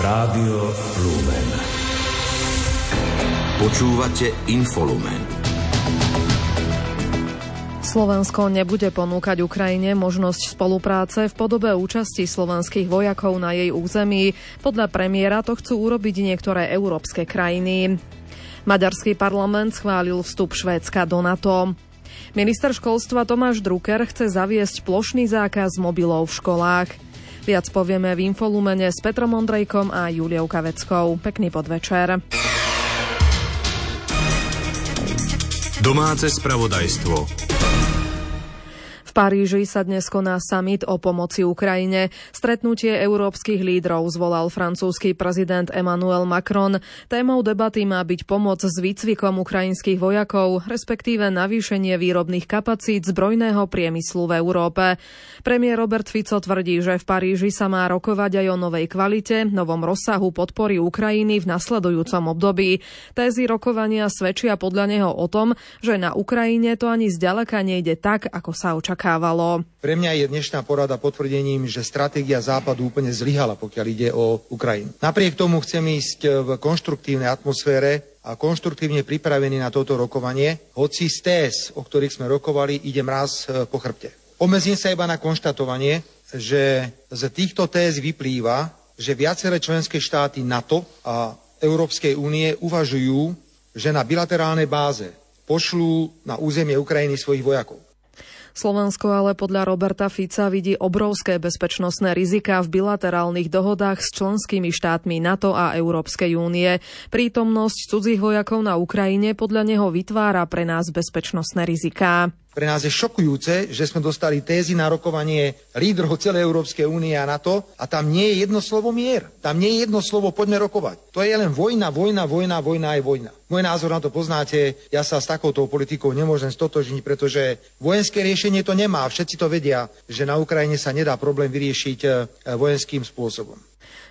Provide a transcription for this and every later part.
Rádio Lumen. Počúvate Infolumen. Slovensko nebude ponúkať Ukrajine možnosť spolupráce v podobe účasti slovenských vojakov na jej území. Podľa premiéra to chcú urobiť niektoré európske krajiny. Maďarský parlament schválil vstup Švédska do NATO. Minister školstva Tomáš Drucker chce zaviesť plošný zákaz mobilov v školách. Viac povieme v Infolumene s Petrom Ondrejkom a Juliou Kaveckou. Pekný podvečer. Domáce spravodajstvo. Paríži sa dnes koná summit o pomoci Ukrajine. Stretnutie európskych lídrov zvolal francúzsky prezident Emmanuel Macron. Témou debaty má byť pomoc s výcvikom ukrajinských vojakov, respektíve navýšenie výrobných kapacít zbrojného priemyslu v Európe. Premiér Robert Fico tvrdí, že v Paríži sa má rokovať aj o novej kvalite, novom rozsahu podpory Ukrajiny v nasledujúcom období. Tézy rokovania svedčia podľa neho o tom, že na Ukrajine to ani zďaleka nejde tak, ako sa očakávalo očakávalo. Pre mňa je dnešná porada potvrdením, že stratégia Západu úplne zlyhala, pokiaľ ide o Ukrajinu. Napriek tomu chcem ísť v konštruktívnej atmosfére a konštruktívne pripravený na toto rokovanie, hoci z téz, o ktorých sme rokovali, ide mraz e, po chrbte. Omezím sa iba na konštatovanie, že z týchto téz vyplýva, že viaceré členské štáty NATO a Európskej únie uvažujú, že na bilaterálnej báze pošlú na územie Ukrajiny svojich vojakov. Slovensko ale podľa Roberta Fica vidí obrovské bezpečnostné rizika v bilaterálnych dohodách s členskými štátmi NATO a Európskej únie. Prítomnosť cudzích vojakov na Ukrajine podľa neho vytvára pre nás bezpečnostné riziká. Pre nás je šokujúce, že sme dostali tézy na rokovanie lídrov celej Európskej únie a NATO a tam nie je jedno slovo mier. Tam nie je jedno slovo poďme rokovať. To je len vojna, vojna, vojna, vojna aj vojna. Môj názor na to poznáte, ja sa s takouto politikou nemôžem stotožniť, pretože vojenské riešenie to nemá. Všetci to vedia, že na Ukrajine sa nedá problém vyriešiť eh, vojenským spôsobom.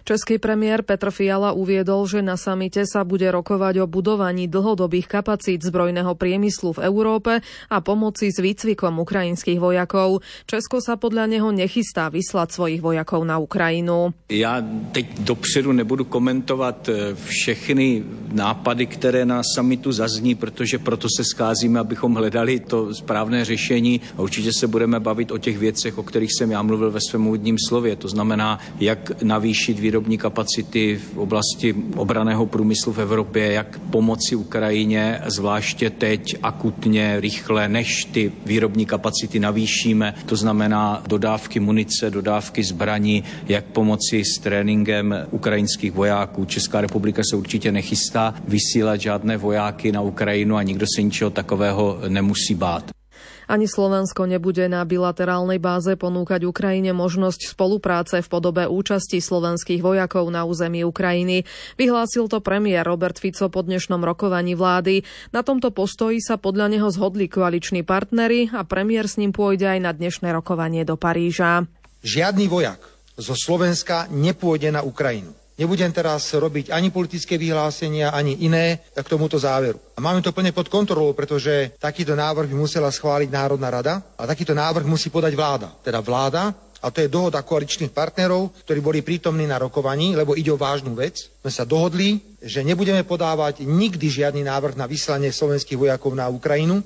Český premiér Petr Fiala uviedol, že na samite sa bude rokovať o budovaní dlhodobých kapacít zbrojného priemyslu v Európe a pomoci s výcvikom ukrajinských vojakov. Česko sa podľa neho nechystá vyslať svojich vojakov na Ukrajinu. Já teď dopředu nebudu komentovat eh, všechny nápady, které na samitu zazní, protože proto se scházíme, abychom hledali to správné řešení a určitě se budeme bavit o těch věcech, o kterých jsem já mluvil ve svém úvodním slově. To znamená, jak navýšit výrobní kapacity v oblasti obraného průmyslu v Evropě, jak pomoci Ukrajině, zvláště teď akutně, rychle, než ty výrobní kapacity navýšíme. To znamená dodávky munice, dodávky zbraní, jak pomoci s tréninkem ukrajinských vojáků. Česká republika se určitě nechystá vysílat žádné vojáky na Ukrajinu a nikdo se ničeho takového nemusí bát. Ani Slovensko nebude na bilaterálnej báze ponúkať Ukrajine možnosť spolupráce v podobe účasti slovenských vojakov na území Ukrajiny. Vyhlásil to premiér Robert Fico po dnešnom rokovaní vlády. Na tomto postoji sa podľa neho zhodli koaliční partnery a premiér s ním pôjde aj na dnešné rokovanie do Paríža. Žiadny vojak zo Slovenska nepôjde na Ukrajinu. Nebudem teraz robiť ani politické vyhlásenia, ani iné k tomuto záveru. A máme to plne pod kontrolou, pretože takýto návrh by musela schváliť Národná rada a takýto návrh musí podať vláda. Teda vláda a to je dohoda koaličných partnerov, ktorí boli prítomní na rokovaní, lebo ide o vážnu vec. Sme sa dohodli, že nebudeme podávať nikdy žiadny návrh na vyslanie slovenských vojakov na Ukrajinu.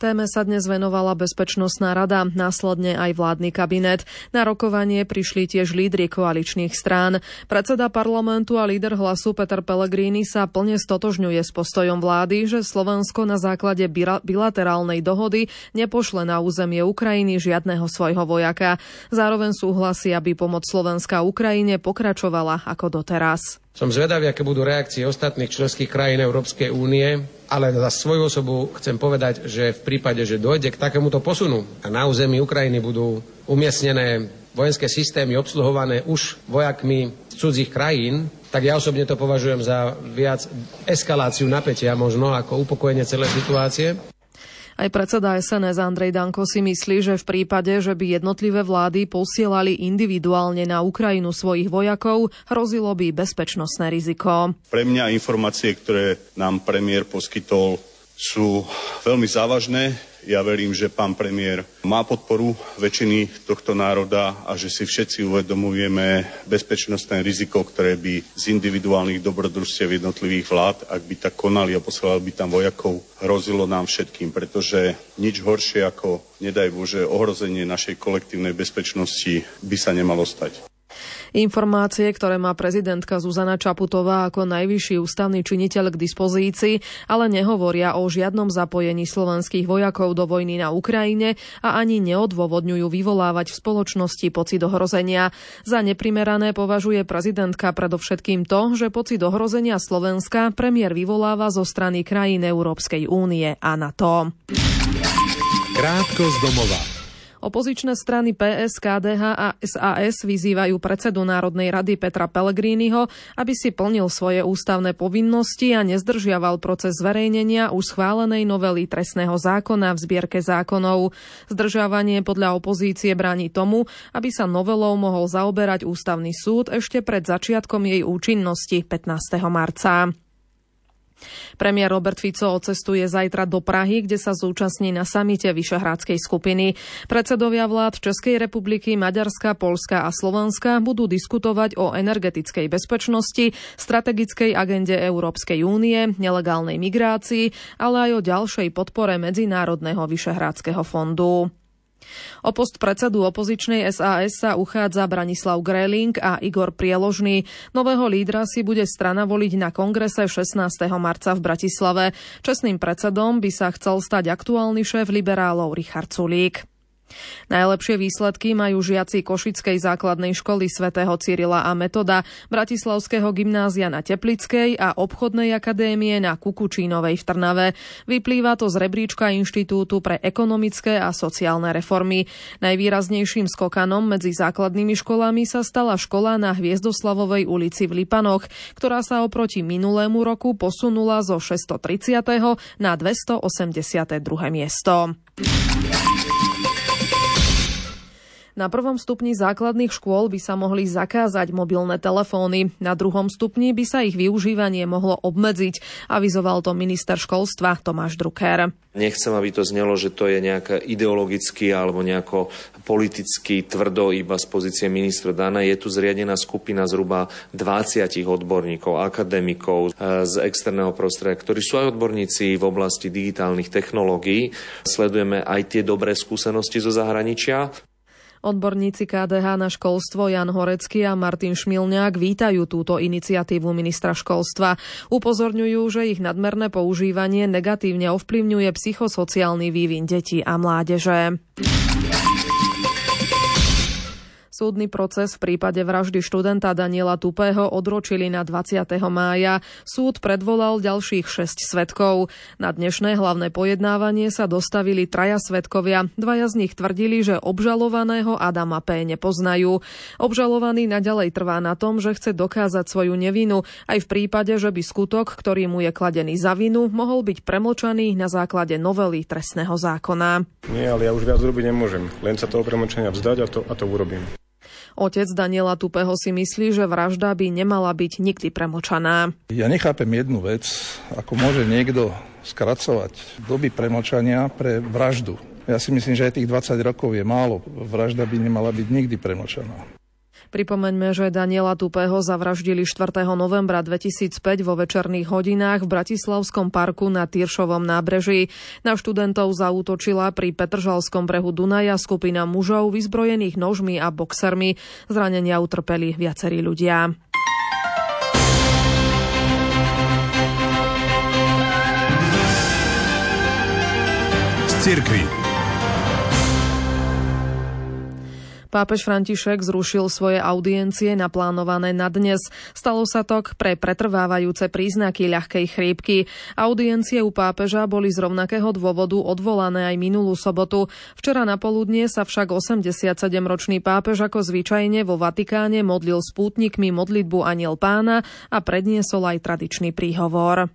Téme sa dnes venovala Bezpečnostná rada, následne aj vládny kabinet. Na rokovanie prišli tiež lídry koaličných strán. Predseda parlamentu a líder hlasu Peter Pellegrini sa plne stotožňuje s postojom vlády, že Slovensko na základe bilaterálnej dohody nepošle na územie Ukrajiny žiadneho svojho vojaka. Zároveň súhlasí, aby pomoc Slovenska Ukrajine pokračovala ako doteraz. Som zvedavý, aké budú reakcie ostatných členských krajín Európskej únie, ale za svoju osobu chcem povedať, že v prípade, že dojde k takémuto posunu a na území Ukrajiny budú umiestnené vojenské systémy obsluhované už vojakmi z cudzích krajín, tak ja osobne to považujem za viac eskaláciu napätia možno ako upokojenie celej situácie. Aj predseda SNS Andrej Danko si myslí, že v prípade, že by jednotlivé vlády posielali individuálne na Ukrajinu svojich vojakov, hrozilo by bezpečnostné riziko. Pre mňa informácie, ktoré nám premiér poskytol, sú veľmi závažné. Ja verím, že pán premiér má podporu väčšiny tohto národa a že si všetci uvedomujeme bezpečnostné riziko, ktoré by z individuálnych dobrodružstiev jednotlivých vlád, ak by tak konali a posielali by tam vojakov, hrozilo nám všetkým, pretože nič horšie ako, nedaj Bože, ohrozenie našej kolektívnej bezpečnosti by sa nemalo stať. Informácie, ktoré má prezidentka Zuzana Čaputová ako najvyšší ústavný činiteľ k dispozícii, ale nehovoria o žiadnom zapojení slovenských vojakov do vojny na Ukrajine a ani neodôvodňujú vyvolávať v spoločnosti pocit ohrozenia. Za neprimerané považuje prezidentka predovšetkým to, že pocit ohrozenia Slovenska premiér vyvoláva zo strany krajín Európskej únie a NATO. Krátko z domova. Opozičné strany PS, KDH a SAS vyzývajú predsedu Národnej rady Petra Pellegriniho, aby si plnil svoje ústavné povinnosti a nezdržiaval proces zverejnenia už schválenej novely trestného zákona v zbierke zákonov. Zdržiavanie podľa opozície bráni tomu, aby sa novelou mohol zaoberať ústavný súd ešte pred začiatkom jej účinnosti 15. marca. Premiér Robert Fico odcestuje zajtra do Prahy, kde sa zúčastní na samite Vyšehrádskej skupiny. Predsedovia vlád Českej republiky, Maďarska, Polska a Slovenska budú diskutovať o energetickej bezpečnosti, strategickej agende Európskej únie, nelegálnej migrácii, ale aj o ďalšej podpore Medzinárodného Vyšehrádskeho fondu. O post predsedu opozičnej SAS sa uchádza Branislav Greling a Igor Prieložný. Nového lídra si bude strana voliť na kongrese 16. marca v Bratislave. Čestným predsedom by sa chcel stať aktuálny šéf liberálov Richard Sulík. Najlepšie výsledky majú žiaci Košickej základnej školy svätého Cyrila a Metoda, Bratislavského gymnázia na Teplickej a obchodnej akadémie na Kukučínovej v Trnave. Vyplýva to z rebríčka Inštitútu pre ekonomické a sociálne reformy. Najvýraznejším skokanom medzi základnými školami sa stala škola na Hviezdoslavovej ulici v Lipanoch, ktorá sa oproti minulému roku posunula zo 630. na 282. miesto. Na prvom stupni základných škôl by sa mohli zakázať mobilné telefóny, na druhom stupni by sa ich využívanie mohlo obmedziť, avizoval to minister školstva Tomáš Drucker. Nechcem, aby to znelo, že to je nejaká ideologicky alebo nejako politicky tvrdo iba z pozície ministra Dana. Je tu zriadená skupina zhruba 20 odborníkov, akademikov e, z externého prostredia, ktorí sú aj odborníci v oblasti digitálnych technológií. Sledujeme aj tie dobré skúsenosti zo zahraničia. Odborníci KDH na školstvo Jan Horecký a Martin Šmilňák vítajú túto iniciatívu ministra školstva. Upozorňujú, že ich nadmerné používanie negatívne ovplyvňuje psychosociálny vývin detí a mládeže. Súdny proces v prípade vraždy študenta Daniela Tupého odročili na 20. mája. Súd predvolal ďalších 6 svetkov. Na dnešné hlavné pojednávanie sa dostavili traja svetkovia. Dvaja z nich tvrdili, že obžalovaného Adama P. nepoznajú. Obžalovaný naďalej trvá na tom, že chce dokázať svoju nevinu, aj v prípade, že by skutok, ktorý mu je kladený za vinu, mohol byť premlčaný na základe novely trestného zákona. Nie, ale ja už viac robiť nemôžem. Len sa toho premlčania vzdať a to, a to urobím. Otec Daniela Tupeho si myslí, že vražda by nemala byť nikdy premočaná. Ja nechápem jednu vec, ako môže niekto skracovať doby premočania pre vraždu. Ja si myslím, že aj tých 20 rokov je málo. Vražda by nemala byť nikdy premočaná. Pripomeňme, že Daniela Tupého zavraždili 4. novembra 2005 vo večerných hodinách v Bratislavskom parku na Tyršovom nábreží. Na študentov zaútočila pri Petržalskom brehu Dunaja skupina mužov vyzbrojených nožmi a boxermi. Zranenia utrpeli viacerí ľudia. Cirkvi. Pápež František zrušil svoje audiencie naplánované na dnes. Stalo sa to pre pretrvávajúce príznaky ľahkej chrípky. Audiencie u pápeža boli z rovnakého dôvodu odvolané aj minulú sobotu. Včera na poludnie sa však 87-ročný pápež ako zvyčajne vo Vatikáne modlil s pútnikmi modlitbu Aniel pána a predniesol aj tradičný príhovor.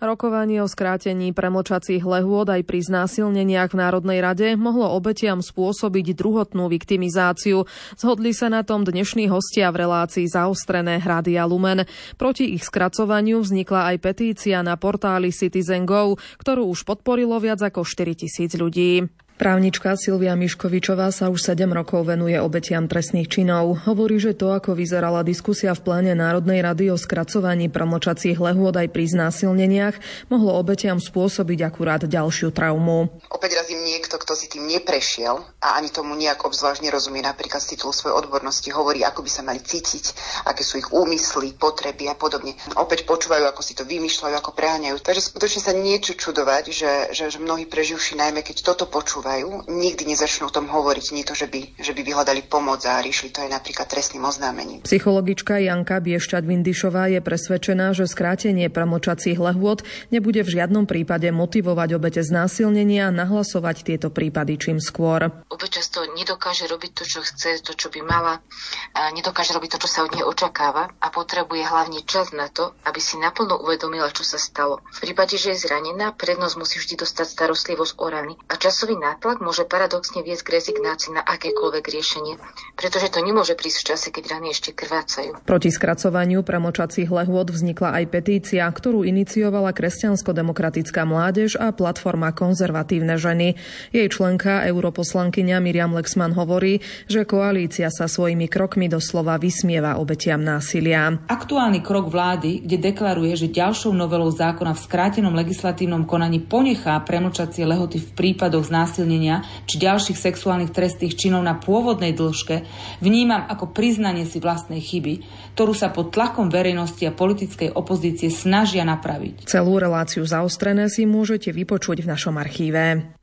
Rokovanie o skrátení premlčacích lehôd aj pri znásilneniach v Národnej rade mohlo obetiam spôsobiť druhotnú viktimizáciu. Zhodli sa na tom dnešní hostia v relácii zaostrené hrady a Lumen. Proti ich skracovaniu vznikla aj petícia na portáli Citizen Go, ktorú už podporilo viac ako 4 tisíc ľudí. Právnička Silvia Miškovičová sa už 7 rokov venuje obetiam trestných činov. Hovorí, že to, ako vyzerala diskusia v pláne Národnej rady o skracovaní promlčacích lehôd aj pri znásilneniach, mohlo obetiam spôsobiť akurát ďalšiu traumu. Opäť raz niekto, kto si tým neprešiel a ani tomu nejak obzvlášť nerozumie, napríklad z titulu svojej odbornosti hovorí, ako by sa mali cítiť, aké sú ich úmysly, potreby a podobne. Opäť počúvajú, ako si to vymýšľajú, ako preháňajú. Takže skutočne sa niečo čudovať, že, že, že mnohí preživší, najmä keď toto počúvajú, prežívajú, nikdy nezačnú o tom hovoriť, nie to, že by, že by vyhľadali pomoc a riešili to aj napríklad trestným oznámením. Psychologička Janka Biešťat-Vindišová je presvedčená, že skrátenie pramočacích lehôd nebude v žiadnom prípade motivovať obete znásilnenia nahlasovať tieto prípady čím skôr. Obeť často nedokáže robiť to, čo chce, to, čo by mala, a nedokáže robiť to, čo sa od nej očakáva a potrebuje hlavne čas na to, aby si naplno uvedomila, čo sa stalo. V prípade, že je zranená, prednosť musí vždy dostať starostlivosť o rany a časový nátlak nátlak môže paradoxne viesť k rezignácii na akékoľvek riešenie, pretože to nemôže prísť v čase, keď rany ešte krvácajú. Proti skracovaniu pramočacích lehôd vznikla aj petícia, ktorú iniciovala kresťansko-demokratická mládež a platforma Konzervatívne ženy. Jej členka, europoslankyňa Miriam Lexman hovorí, že koalícia sa svojimi krokmi doslova vysmieva obetiam násilia. Aktuálny krok vlády, kde deklaruje, že ďalšou novelou zákona v skrátenom legislatívnom konaní ponechá premlčacie lehoty v prípadoch znásilnenia znásilnenia či ďalších sexuálnych trestných činov na pôvodnej dĺžke vnímam ako priznanie si vlastnej chyby, ktorú sa pod tlakom verejnosti a politickej opozície snažia napraviť. Celú reláciu zaostrené si môžete vypočuť v našom archíve.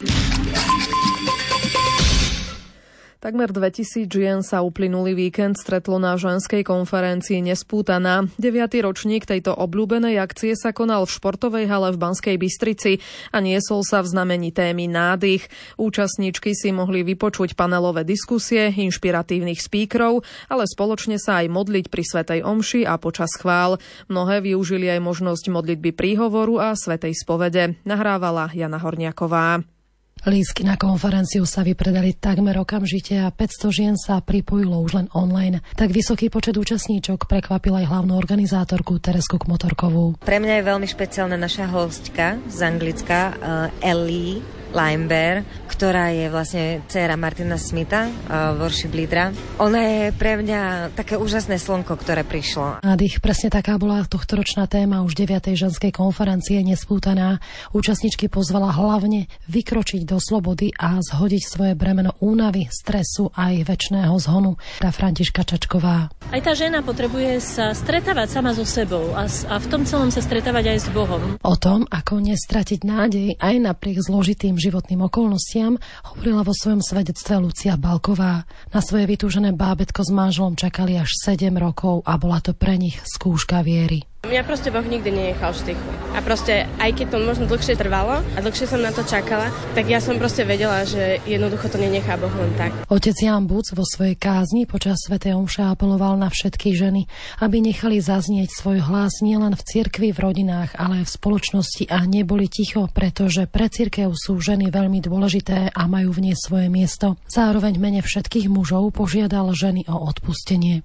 Takmer 2000 žien sa uplynulý víkend stretlo na ženskej konferencii Nespútaná. 9. ročník tejto obľúbenej akcie sa konal v športovej hale v Banskej Bystrici a niesol sa v znamení témy nádych. Účastníčky si mohli vypočuť panelové diskusie, inšpiratívnych spíkrov, ale spoločne sa aj modliť pri Svetej Omši a počas chvál. Mnohé využili aj možnosť modlitby príhovoru a Svetej spovede. Nahrávala Jana Horniaková. Lísky na konferenciu sa vypredali takmer okamžite a 500 žien sa pripojilo už len online. Tak vysoký počet účastníčok prekvapil aj hlavnú organizátorku Teresku Kmotorkovú. Pre mňa je veľmi špeciálna naša hostka z Anglicka, uh, Ellie Limebear, ktorá je vlastne dcéra Martina Smitha, uh, worship lídra. Ona je pre mňa také úžasné slnko, ktoré prišlo. Nádych, presne taká bola tohtoročná téma už 9. ženskej konferencie Nespútaná. Účastničky pozvala hlavne vykročiť do slobody a zhodiť svoje bremeno únavy, stresu aj väčšného zhonu. Tá Františka Čačková. Aj tá žena potrebuje sa stretávať sama so sebou a, a v tom celom sa stretávať aj s Bohom. O tom, ako nestratiť nádej aj napriek zložitým životným okolnostiam, hovorila vo svojom svedectve Lucia Balková. Na svoje vytúžené bábetko s manželom čakali až 7 rokov a bola to pre nich skúška viery. Mňa proste Boh nikdy nenechal v stychu. A proste, aj keď to možno dlhšie trvalo a dlhšie som na to čakala, tak ja som proste vedela, že jednoducho to nenechá Boh len tak. Otec Jan Buc vo svojej kázni počas Sv. Omša apeloval na všetky ženy, aby nechali zaznieť svoj hlas nielen v cirkvi, v rodinách, ale aj v spoločnosti a neboli ticho, pretože pre cirkev sú ženy veľmi dôležité a majú v nej svoje miesto. Zároveň mene všetkých mužov požiadal ženy o odpustenie.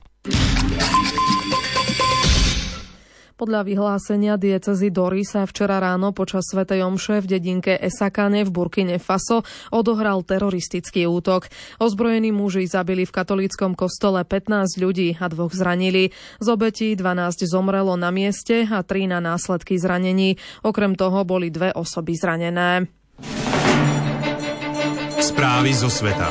Podľa vyhlásenia diecezy Dory sa včera ráno počas Svetej Omše v dedinke Esakane v Burkine Faso odohral teroristický útok. Ozbrojení muži zabili v katolíckom kostole 15 ľudí a dvoch zranili. Z obetí 12 zomrelo na mieste a 3 na následky zranení. Okrem toho boli dve osoby zranené. Správy zo sveta.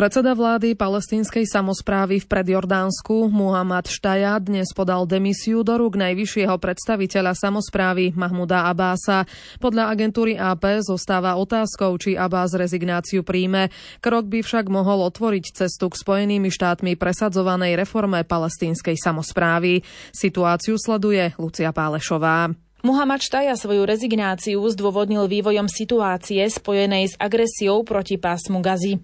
Predseda vlády palestínskej samozprávy v predjordánsku Muhammad Štaja dnes podal demisiu do rúk najvyššieho predstaviteľa samozprávy Mahmuda Abása. Podľa agentúry AP zostáva otázkou, či Abás rezignáciu príjme. Krok by však mohol otvoriť cestu k Spojenými štátmi presadzovanej reforme palestínskej samozprávy. Situáciu sleduje Lucia Pálešová. Muhammad Štaja svoju rezignáciu zdôvodnil vývojom situácie spojenej s agresiou proti pásmu Gazi.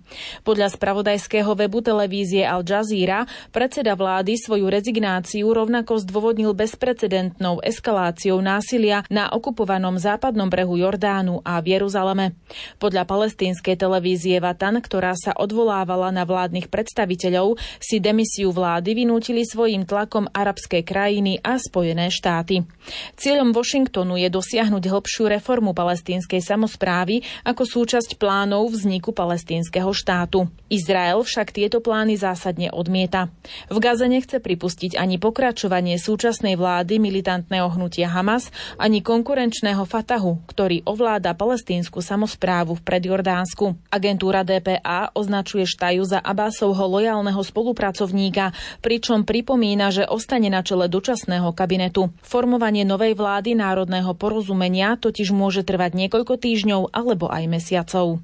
Podľa spravodajského webu televízie Al Jazeera predseda vlády svoju rezignáciu rovnako zdôvodnil bezprecedentnou eskaláciou násilia na okupovanom západnom brehu Jordánu a v Jeruzaleme. Podľa palestínskej televízie Vatan, ktorá sa odvolávala na vládnych predstaviteľov, si demisiu vlády vynútili svojim tlakom arabské krajiny a Spojené štáty. Cieľom Washingtonu je dosiahnuť hĺbšiu reformu palestínskej samozprávy ako súčasť plánov vzniku palestínskeho štátu. Izrael však tieto plány zásadne odmieta. V Gaze nechce pripustiť ani pokračovanie súčasnej vlády militantného hnutia Hamas, ani konkurenčného Fatahu, ktorý ovláda palestínsku samozprávu v predjordánsku. Agentúra DPA označuje Štaju za Abbasovho lojálneho spolupracovníka, pričom pripomína, že ostane na čele dočasného kabinetu. Formovanie novej vlády národného porozumenia totiž môže trvať niekoľko týždňov alebo aj mesiacov.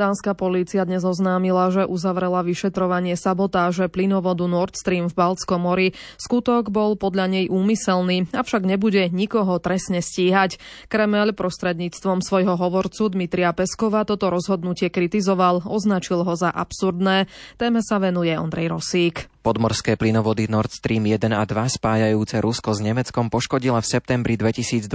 Dánska polícia dnes oznámila, že uzavrela vyšetrovanie sabotáže plynovodu Nord Stream v Baltskom mori. Skutok bol podľa nej úmyselný, avšak nebude nikoho trestne stíhať. Kremel prostredníctvom svojho hovorcu Dmitria Peskova toto rozhodnutie kritizoval, označil ho za absurdné. Téme sa venuje Ondrej Rosík. Podmorské plynovody Nord Stream 1 a 2 spájajúce Rusko s Nemeckom poškodila v septembri 2022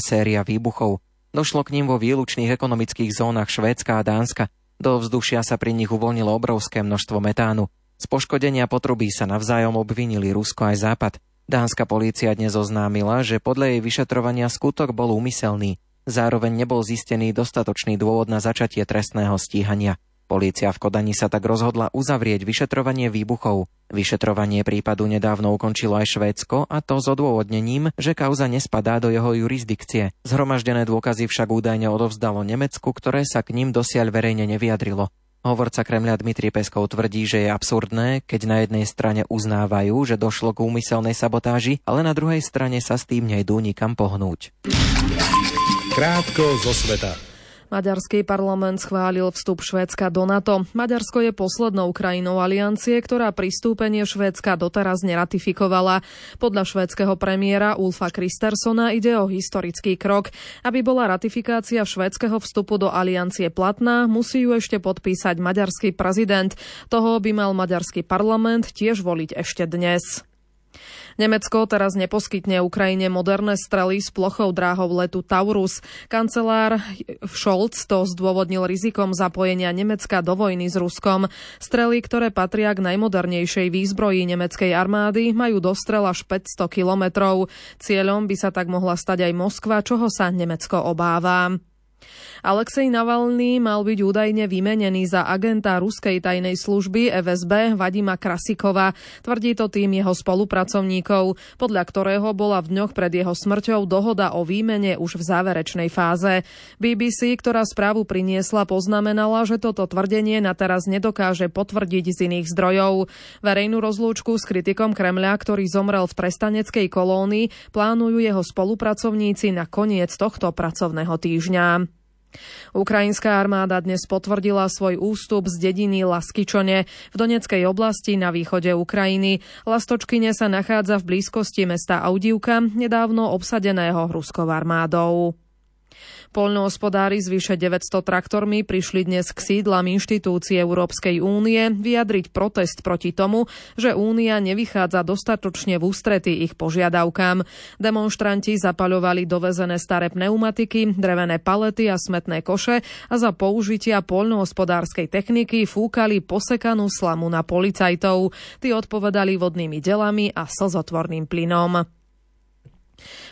séria výbuchov. Došlo k ním vo výlučných ekonomických zónach Švédska a Dánska. Do vzdušia sa pri nich uvoľnilo obrovské množstvo metánu. Z poškodenia potrubí sa navzájom obvinili Rusko aj Západ. Dánska polícia dnes oznámila, že podľa jej vyšetrovania skutok bol úmyselný. Zároveň nebol zistený dostatočný dôvod na začatie trestného stíhania. Polícia v Kodani sa tak rozhodla uzavrieť vyšetrovanie výbuchov. Vyšetrovanie prípadu nedávno ukončilo aj Švédsko a to s odôvodnením, že kauza nespadá do jeho jurisdikcie. Zhromaždené dôkazy však údajne odovzdalo Nemecku, ktoré sa k ním dosiaľ verejne nevyjadrilo. Hovorca Kremľa Dmitri Peskov tvrdí, že je absurdné, keď na jednej strane uznávajú, že došlo k úmyselnej sabotáži, ale na druhej strane sa s tým nejdú nikam pohnúť. Krátko zo sveta. Maďarský parlament schválil vstup Švédska do NATO. Maďarsko je poslednou krajinou aliancie, ktorá pristúpenie Švédska doteraz neratifikovala. Podľa švédskeho premiéra Ulfa Kristersona ide o historický krok. Aby bola ratifikácia švédskeho vstupu do aliancie platná, musí ju ešte podpísať maďarský prezident. Toho by mal maďarský parlament tiež voliť ešte dnes. Nemecko teraz neposkytne Ukrajine moderné strely s plochou dráhou letu Taurus. Kancelár Scholz to zdôvodnil rizikom zapojenia Nemecka do vojny s Ruskom. Strely, ktoré patria k najmodernejšej výzbroji nemeckej armády, majú dostrel až 500 kilometrov. Cieľom by sa tak mohla stať aj Moskva, čoho sa Nemecko obáva. Alexej Navalny mal byť údajne vymenený za agenta ruskej tajnej služby FSB Vadima Krasikova. Tvrdí to tým jeho spolupracovníkov, podľa ktorého bola v dňoch pred jeho smrťou dohoda o výmene už v záverečnej fáze. BBC, ktorá správu priniesla, poznamenala, že toto tvrdenie na teraz nedokáže potvrdiť z iných zdrojov. Verejnú rozlúčku s kritikom Kremľa, ktorý zomrel v trestaneckej kolónii, plánujú jeho spolupracovníci na koniec tohto pracovného týždňa. Ukrajinská armáda dnes potvrdila svoj ústup z dediny Laskyčone v Doneckej oblasti na východe Ukrajiny. Lastočkyne sa nachádza v blízkosti mesta Audivka, nedávno obsadeného ruskou armádou. Poľnohospodári s vyše 900 traktormi prišli dnes k sídlam inštitúcie Európskej únie vyjadriť protest proti tomu, že únia nevychádza dostatočne v ústrety ich požiadavkám. Demonstranti zapaľovali dovezené staré pneumatiky, drevené palety a smetné koše a za použitia poľnohospodárskej techniky fúkali posekanú slamu na policajtov. Tí odpovedali vodnými delami a slzotvorným plynom.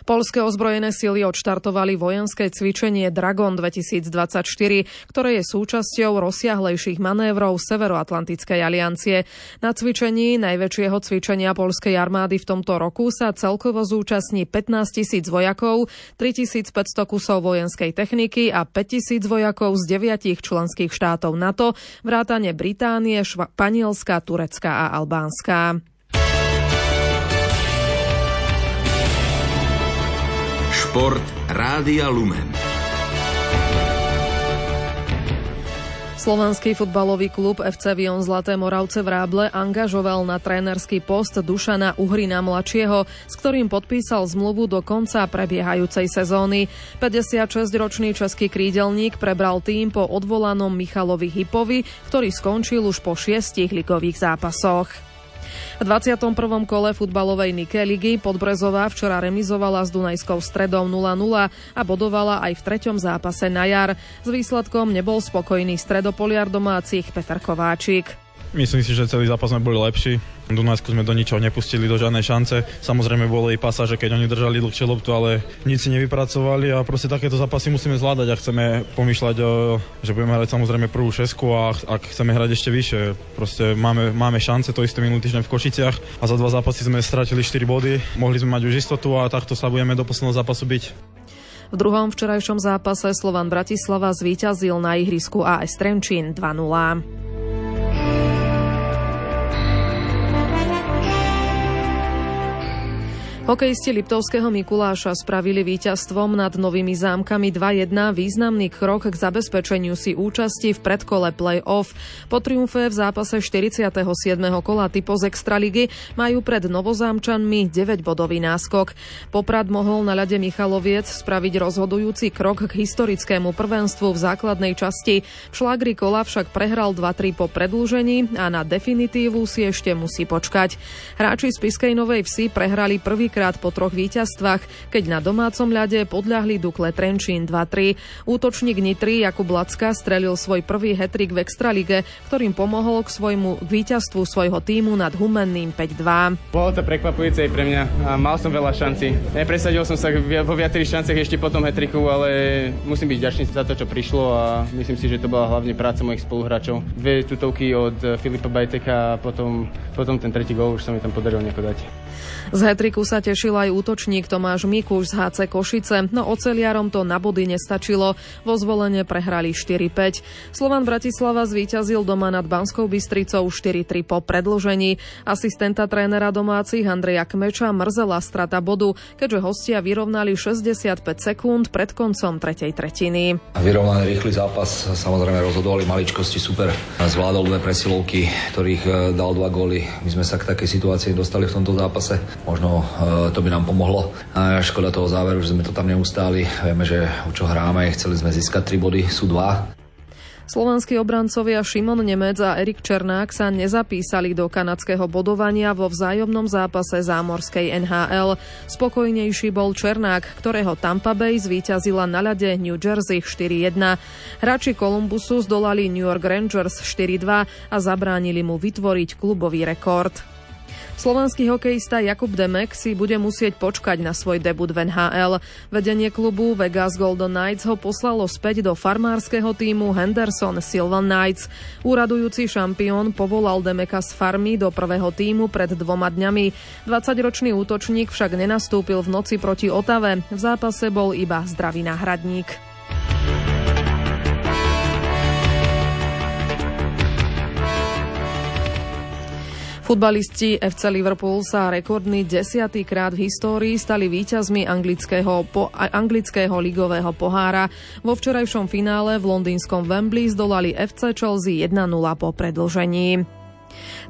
Polské ozbrojené sily odštartovali vojenské cvičenie Dragon 2024, ktoré je súčasťou rozsiahlejších manévrov Severoatlantickej aliancie. Na cvičení najväčšieho cvičenia polskej armády v tomto roku sa celkovo zúčastní 15 tisíc vojakov, 3500 kusov vojenskej techniky a 5000 vojakov z deviatich členských štátov NATO, vrátane Británie, Španielska, Turecka a Albánska. Šport Rádia Lumen. Slovanský futbalový klub FC Vion Zlaté Moravce v Ráble angažoval na trénerský post Dušana Uhrina mladšieho, s ktorým podpísal zmluvu do konca prebiehajúcej sezóny. 56-ročný český krídelník prebral tým po odvolanom Michalovi Hipovi, ktorý skončil už po šiestich ligových zápasoch. V 21. kole futbalovej Nike ligy Podbrezová včera remizovala s Dunajskou stredou 0-0 a bodovala aj v treťom zápase na jar. S výsledkom nebol spokojný stredopoliar domácich Peter Kováčik. Myslím si, že celý zápas sme boli lepší. Dunajsku sme do ničoho nepustili, do žiadnej šance. Samozrejme boli pasáže, keď oni držali dlhšie loptu, ale nič si nevypracovali a proste takéto zápasy musíme zvládať a chceme pomýšľať, že budeme hrať samozrejme prvú šesku a ak chceme hrať ešte vyššie. Proste máme, máme šance, to isté minulý týždeň v Košiciach a za dva zápasy sme stratili 4 body. Mohli sme mať už istotu a takto sa budeme do posledného zápasu byť. V druhom včerajšom zápase Slovan Bratislava zvíťazil na ihrisku AS Trenčín 2-0. Hokejisti Liptovského Mikuláša spravili víťazstvom nad novými zámkami 2-1 významný krok k zabezpečeniu si účasti v predkole play-off. Po triumfe v zápase 47. kola typo z Extraligy majú pred novozámčanmi 9-bodový náskok. Poprad mohol na ľade Michaloviec spraviť rozhodujúci krok k historickému prvenstvu v základnej časti. V šlagri kola však prehral 2-3 po predlžení a na definitívu si ešte musí počkať. Hráči z Piskej Novej Vsi prehrali prvý prvýkrát po troch víťazstvách, keď na domácom ľade podľahli Dukle Trenčín 2-3. Útočník Nitry Jakub Lacka strelil svoj prvý hetrik v Extralige, ktorým pomohol k svojmu k víťazstvu svojho týmu nad Humenným 5-2. Bolo to prekvapujúce aj pre mňa a mal som veľa šancí. Nepresadil som sa vo viacerých šanciach ešte po tom hetriku, ale musím byť ďačný za to, čo prišlo a myslím si, že to bola hlavne práca mojich spoluhráčov. Dve tutovky od Filipa Bajteka a potom, potom ten tretí gol už sa mi tam podarilo dať. Z hetriku sa tešil aj útočník Tomáš Mikuš z HC Košice, no oceliarom to na body nestačilo. Vo zvolenie prehrali 4-5. Slovan Bratislava zvíťazil doma nad Banskou Bystricou 4-3 po predložení. Asistenta trénera domácich Andreja Kmeča mrzela strata bodu, keďže hostia vyrovnali 65 sekúnd pred koncom tretej tretiny. Vyrovnaný rýchly zápas, samozrejme rozhodovali maličkosti super. Zvládol dve presilovky, ktorých e, dal dva góly. My sme sa k takej situácii dostali v tomto zápase. Možno e, to by nám pomohlo. Škoda toho záveru, že sme to tam neustáli. Vieme, že o čo hráme, chceli sme získať 3 body, sú 2. Slovenskí obrancovia Šimon Nemec a Erik Černák sa nezapísali do kanadského bodovania vo vzájomnom zápase zámorskej NHL. Spokojnejší bol Černák, ktorého Tampa Bay zvíťazila na ľade New Jersey 4-1. Hráči Columbusu zdolali New York Rangers 4-2 a zabránili mu vytvoriť klubový rekord. Slovenský hokejista Jakub Demek si bude musieť počkať na svoj debut v NHL. Vedenie klubu Vegas Golden Knights ho poslalo späť do farmárskeho týmu Henderson Sylvan Knights. Úradujúci šampión povolal Demeka z farmy do prvého týmu pred dvoma dňami. 20-ročný útočník však nenastúpil v noci proti Otave. V zápase bol iba zdravý náhradník. Futbalisti FC Liverpool sa rekordný desiatýkrát v histórii stali víťazmi anglického, po, anglického ligového pohára. Vo včerajšom finále v londýnskom Wembley zdolali FC Chelsea 1-0 po predložení.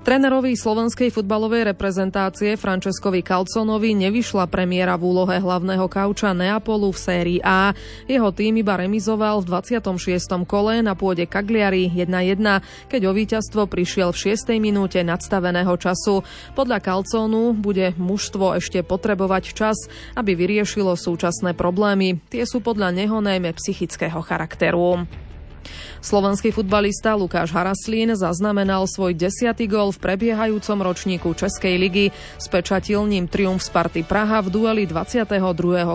Trénerovi slovenskej futbalovej reprezentácie Franceskovi Calconovi nevyšla premiéra v úlohe hlavného kauča Neapolu v sérii A. Jeho tým iba remizoval v 26. kole na pôde Cagliari 1-1, keď o víťazstvo prišiel v 6. minúte nadstaveného času. Podľa Calconu bude mužstvo ešte potrebovať čas, aby vyriešilo súčasné problémy. Tie sú podľa neho najmä psychického charakteru. Slovenský futbalista Lukáš Haraslín zaznamenal svoj desiatý gol v prebiehajúcom ročníku Českej ligy. Spečatil ním triumf Sparty Praha v dueli 22.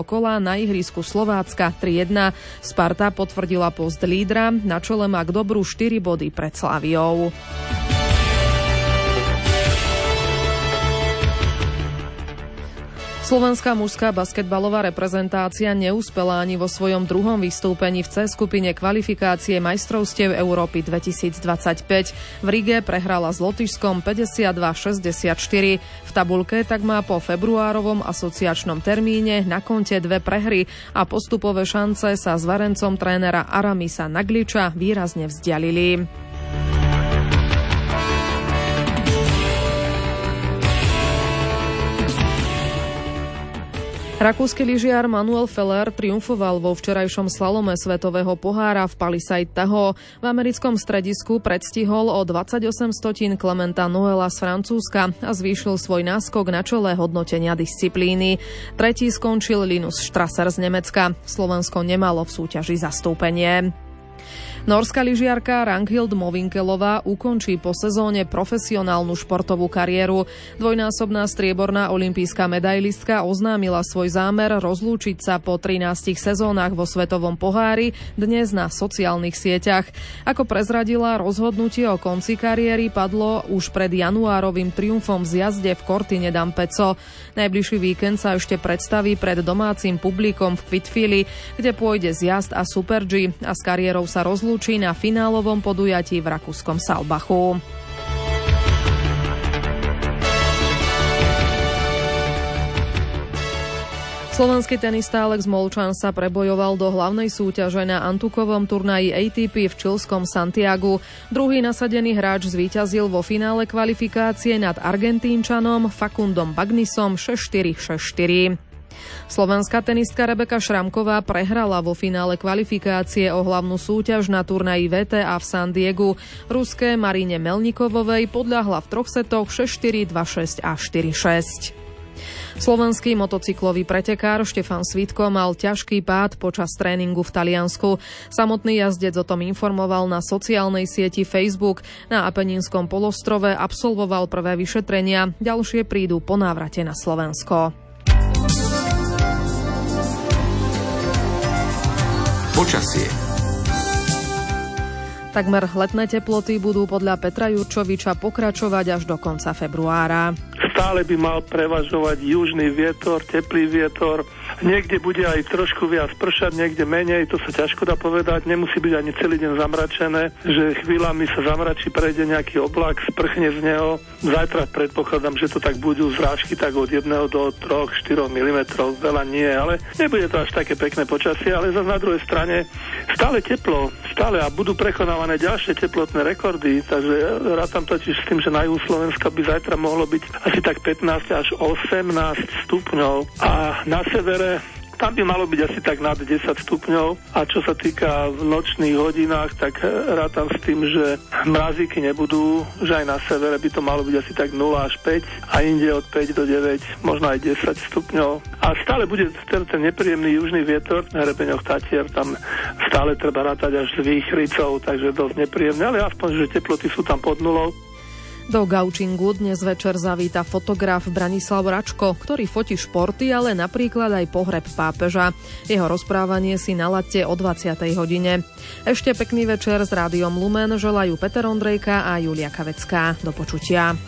kola na ihrisku Slovácka 3-1. Sparta potvrdila post lídra, na čele má k dobru 4 body pred Slaviou. Slovenská mužská basketbalová reprezentácia neúspela ani vo svojom druhom vystúpení v C skupine kvalifikácie majstrovstiev Európy 2025. V Rige prehrala s Lotyšskom 52-64. V tabulke tak má po februárovom asociačnom termíne na konte dve prehry a postupové šance sa s varencom trénera Aramisa Nagliča výrazne vzdialili. Rakúsky lyžiar Manuel Feller triumfoval vo včerajšom slalome Svetového pohára v Palisade Tahoe. V americkom stredisku predstihol o 28 stotín Klementa Noela z Francúzska a zvýšil svoj náskok na čele hodnotenia disciplíny. Tretí skončil Linus Strasser z Nemecka. Slovensko nemalo v súťaži zastúpenie. Norská lyžiarka Rankhild Movinkelová ukončí po sezóne profesionálnu športovú kariéru. Dvojnásobná strieborná olimpijská medailistka oznámila svoj zámer rozlúčiť sa po 13 sezónach vo svetovom pohári dnes na sociálnych sieťach. Ako prezradila, rozhodnutie o konci kariéry padlo už pred januárovým triumfom v zjazde v Kortine Dampeco. Najbližší víkend sa ešte predstaví pred domácim publikom v Kvitfili, kde pôjde zjazd a Super G a s kariérou sa rozlúči rozlúči na finálovom podujatí v rakúskom Salbachu. Slovenský tenista Alex Molčan sa prebojoval do hlavnej súťaže na Antukovom turnaji ATP v čilskom Santiagu. Druhý nasadený hráč zvíťazil vo finále kvalifikácie nad Argentínčanom Fakundom Bagnisom 6-4-6-4. Slovenská tenistka Rebeka Šramková prehrala vo finále kvalifikácie o hlavnú súťaž na turnaji VTA v San Diegu. Ruské Marine Melnikovovej podľahla v troch setoch 6-4, 2-6 a 4-6. Slovenský motocyklový pretekár Štefan Svitko mal ťažký pád počas tréningu v Taliansku. Samotný jazdec o tom informoval na sociálnej sieti Facebook. Na Apeninskom polostrove absolvoval prvé vyšetrenia, ďalšie prídu po návrate na Slovensko. Počasie. Takmer letné teploty budú podľa Petra Jurčoviča pokračovať až do konca februára. Stále by mal prevažovať južný vietor, teplý vietor, Niekde bude aj trošku viac pršať, niekde menej, to sa ťažko dá povedať. Nemusí byť ani celý deň zamračené, že chvíľami sa zamračí, prejde nejaký oblak, sprchne z neho. Zajtra predpokladám, že to tak budú zrážky tak od 1 do 3-4 mm, veľa nie, ale nebude to až také pekné počasie, ale zase na druhej strane stále teplo, stále a budú prekonávané ďalšie teplotné rekordy, takže rátam totiž s tým, že na juhu Slovenska by zajtra mohlo byť asi tak 15 až 18 stupňov a na severe tam by malo byť asi tak nad 10 stupňov a čo sa týka v nočných hodinách, tak rátam s tým, že mrazíky nebudú, že aj na severe by to malo byť asi tak 0 až 5 a inde od 5 do 9, možno aj 10 stupňov. A stále bude ten, ten nepríjemný južný vietor na hrebeňoch Tatier, tam stále treba rátať až s výchricou, takže dosť nepríjemné, ale aspoň, že teploty sú tam pod nulou. Do Gaučingu dnes večer zavíta fotograf Branislav Račko, ktorý fotí športy, ale napríklad aj pohreb pápeža. Jeho rozprávanie si naladte o 20. hodine. Ešte pekný večer s rádiom Lumen želajú Peter Ondrejka a Julia Kavecká. Do počutia.